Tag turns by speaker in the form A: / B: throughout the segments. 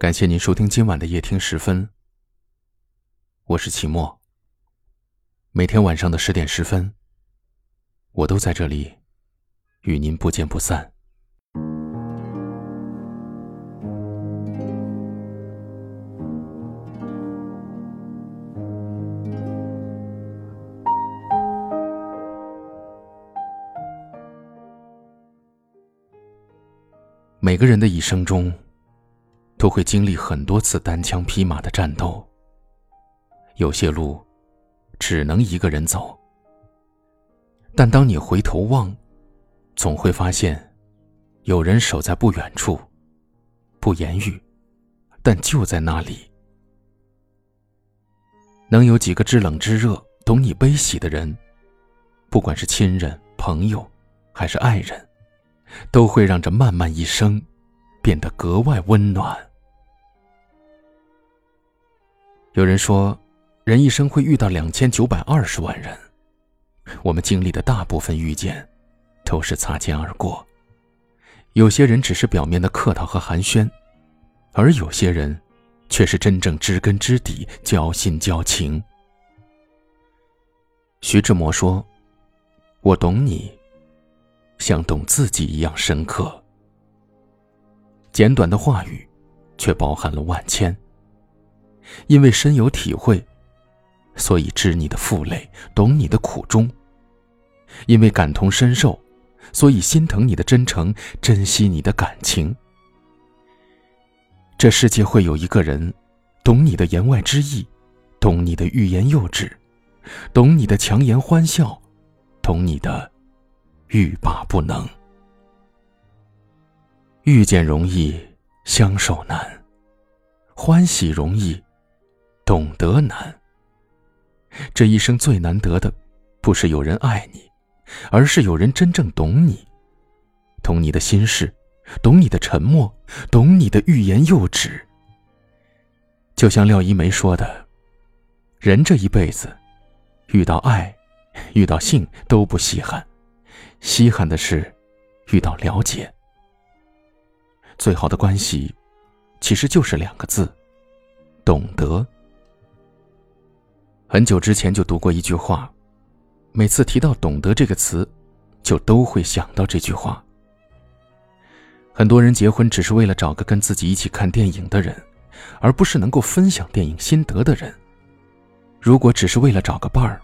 A: 感谢您收听今晚的夜听时分，我是齐墨。每天晚上的十点十分，我都在这里与您不见不散。每个人的一生中。都会经历很多次单枪匹马的战斗。有些路，只能一个人走。但当你回头望，总会发现，有人守在不远处，不言语，但就在那里。能有几个知冷知热、懂你悲喜的人，不管是亲人、朋友，还是爱人，都会让这漫漫一生，变得格外温暖。有人说，人一生会遇到两千九百二十万人，我们经历的大部分遇见，都是擦肩而过。有些人只是表面的客套和寒暄，而有些人，却是真正知根知底、交心交情。徐志摩说：“我懂你，像懂自己一样深刻。”简短的话语，却包含了万千。因为深有体会，所以知你的负累，懂你的苦衷；因为感同身受，所以心疼你的真诚，珍惜你的感情。这世界会有一个人，懂你的言外之意，懂你的欲言又止，懂你的强颜欢笑，懂你的欲罢不能。遇见容易，相守难；欢喜容易。懂得难。这一生最难得的，不是有人爱你，而是有人真正懂你，懂你的心事，懂你的沉默，懂你的欲言又止。就像廖一梅说的：“人这一辈子，遇到爱，遇到性都不稀罕，稀罕的是遇到了解。最好的关系，其实就是两个字：懂得。”很久之前就读过一句话，每次提到“懂得”这个词，就都会想到这句话。很多人结婚只是为了找个跟自己一起看电影的人，而不是能够分享电影心得的人。如果只是为了找个伴儿，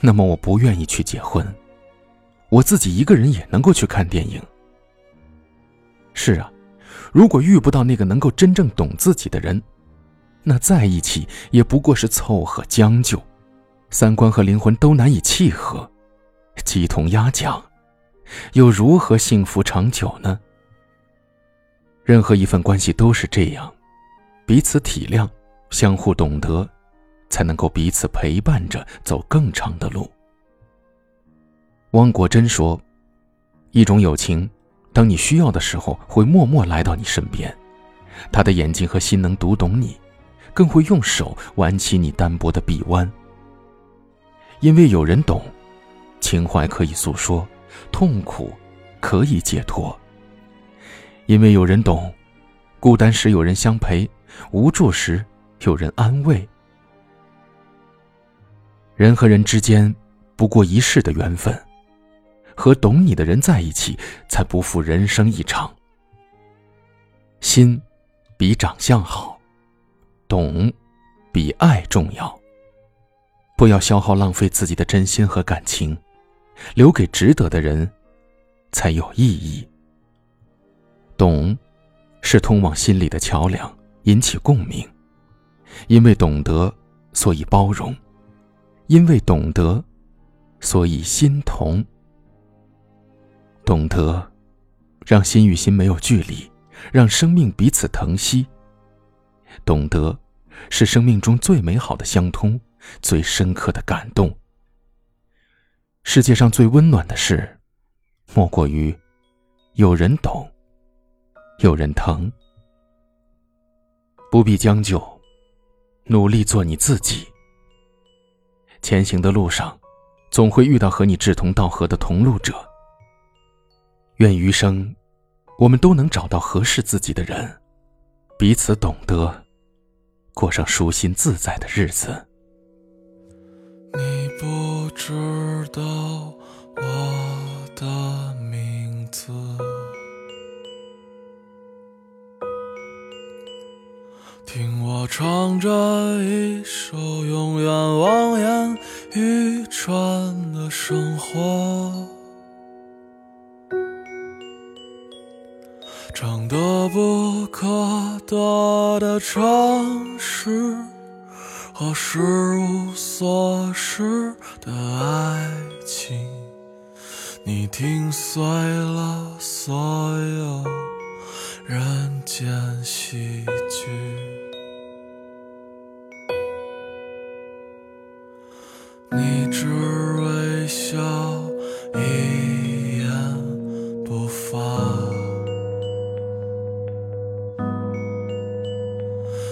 A: 那么我不愿意去结婚，我自己一个人也能够去看电影。是啊，如果遇不到那个能够真正懂自己的人。那在一起也不过是凑合将就，三观和灵魂都难以契合，鸡同鸭讲，又如何幸福长久呢？任何一份关系都是这样，彼此体谅，相互懂得，才能够彼此陪伴着走更长的路。汪国真说：“一种友情，当你需要的时候，会默默来到你身边，他的眼睛和心能读懂你。”更会用手挽起你单薄的臂弯，因为有人懂，情怀可以诉说，痛苦可以解脱。因为有人懂，孤单时有人相陪，无助时有人安慰。人和人之间不过一世的缘分，和懂你的人在一起，才不负人生一场。心比长相好。懂，比爱重要。不要消耗浪费自己的真心和感情，留给值得的人，才有意义。懂，是通往心里的桥梁，引起共鸣。因为懂得，所以包容；因为懂得，所以心同。懂得，让心与心没有距离，让生命彼此疼惜。懂得，是生命中最美好的相通，最深刻的感动。世界上最温暖的事，莫过于有人懂，有人疼。不必将就，努力做你自己。前行的路上，总会遇到和你志同道合的同路者。愿余生，我们都能找到合适自己的人。彼此懂得，过上舒心自在的日子。
B: 你不知道我的名字，听我唱着一首永远望眼欲穿的生活。长得不可多的城市和失无所失的爱情，你听碎了所有人间喜剧，你知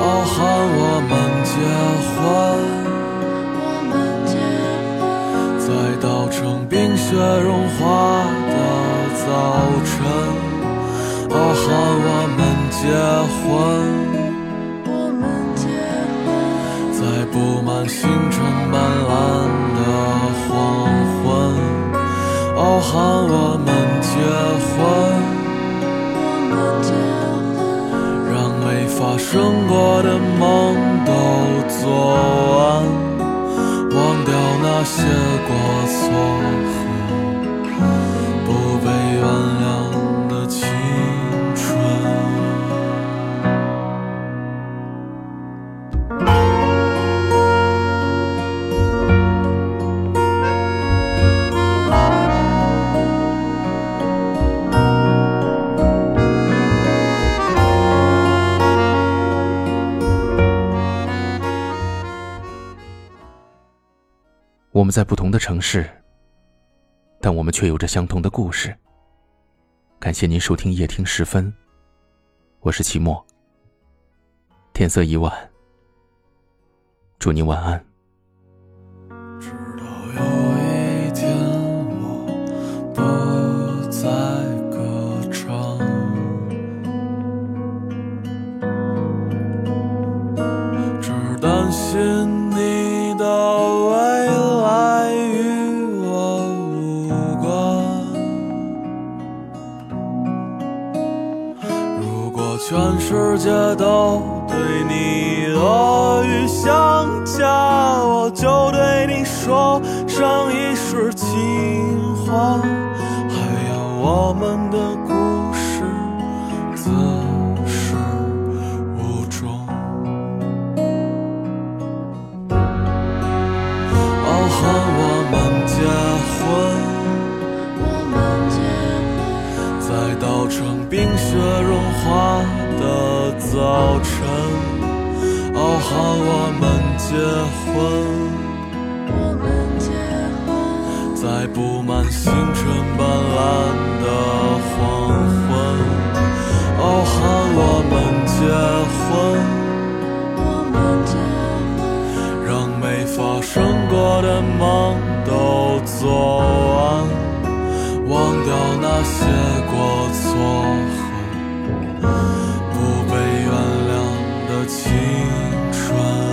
B: 傲寒我们结婚，我们结婚在稻城冰雪融化的早晨。傲寒我们结婚，在布满星辰斑斓的黄昏。傲寒我们结婚。发生过的梦都做完，忘掉那些过错。
A: 们在不同的城市，但我们却有着相同的故事。感谢您收听夜听时分，我是齐墨。天色已晚，祝您晚安。
B: 话。还有我们的故事，自始无终。哦，喊我们结婚，在稻城冰雪融化。的早晨，哦，喊我们结婚。青春。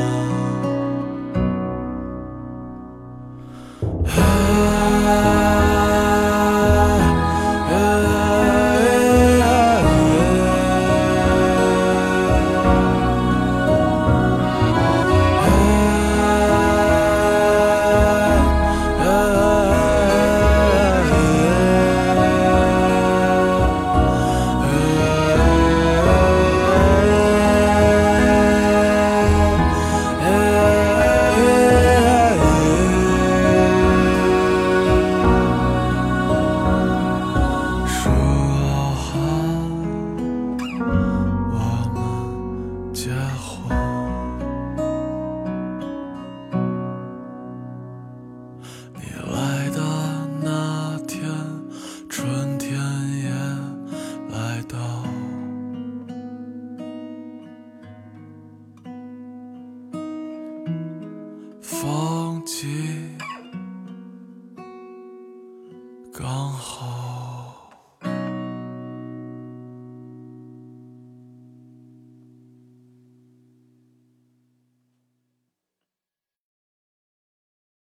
B: 放弃。